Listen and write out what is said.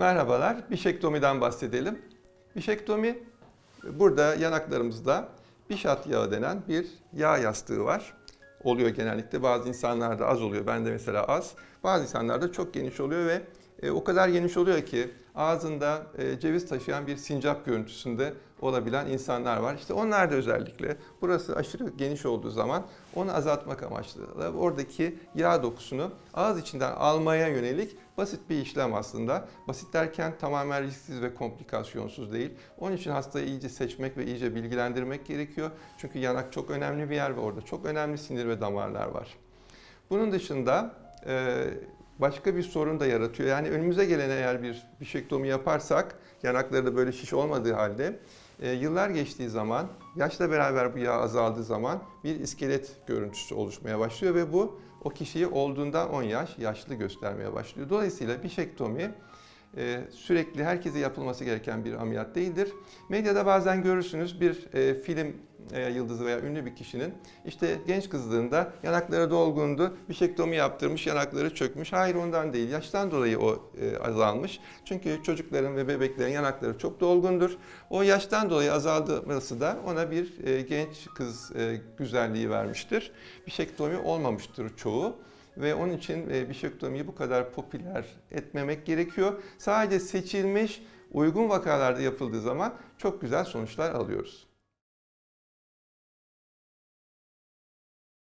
Merhabalar, bişektomiden bahsedelim. Bişektomi, burada yanaklarımızda bişat yağı denen bir yağ yastığı var. Oluyor genellikle. Bazı insanlarda az oluyor. Bende mesela az. Bazı insanlarda çok geniş oluyor ve e, o kadar geniş oluyor ki ağzında e, ceviz taşıyan bir sincap görüntüsünde olabilen insanlar var. İşte onlar da özellikle burası aşırı geniş olduğu zaman onu azaltmak amaçlı oradaki yağ dokusunu ağız içinden almaya yönelik basit bir işlem aslında. Basit derken tamamen risksiz ve komplikasyonsuz değil. Onun için hastayı iyice seçmek ve iyice bilgilendirmek gerekiyor. Çünkü yanak çok önemli bir yer ve orada çok önemli sinir ve damarlar var. Bunun dışında e, başka bir sorun da yaratıyor. Yani önümüze gelen eğer bir bişektomi yaparsak, yanakları da böyle şiş olmadığı halde e, yıllar geçtiği zaman, yaşla beraber bu yağ azaldığı zaman bir iskelet görüntüsü oluşmaya başlıyor ve bu o kişiyi olduğundan 10 yaş yaşlı göstermeye başlıyor. Dolayısıyla bişektomi sürekli herkese yapılması gereken bir ameliyat değildir. Medyada bazen görürsünüz bir e, film e, yıldızı veya ünlü bir kişinin işte genç kızlığında yanakları dolgundu, bişektomi yaptırmış, yanakları çökmüş. Hayır ondan değil, yaştan dolayı o e, azalmış. Çünkü çocukların ve bebeklerin yanakları çok dolgundur. O yaştan dolayı azalması da ona bir genç kız güzelliği vermiştir. Bişektomi olmamıştır çoğu ve onun için e, bişektomiyi bu kadar popüler etmemek gerekiyor. Sadece seçilmiş uygun vakalarda yapıldığı zaman çok güzel sonuçlar alıyoruz.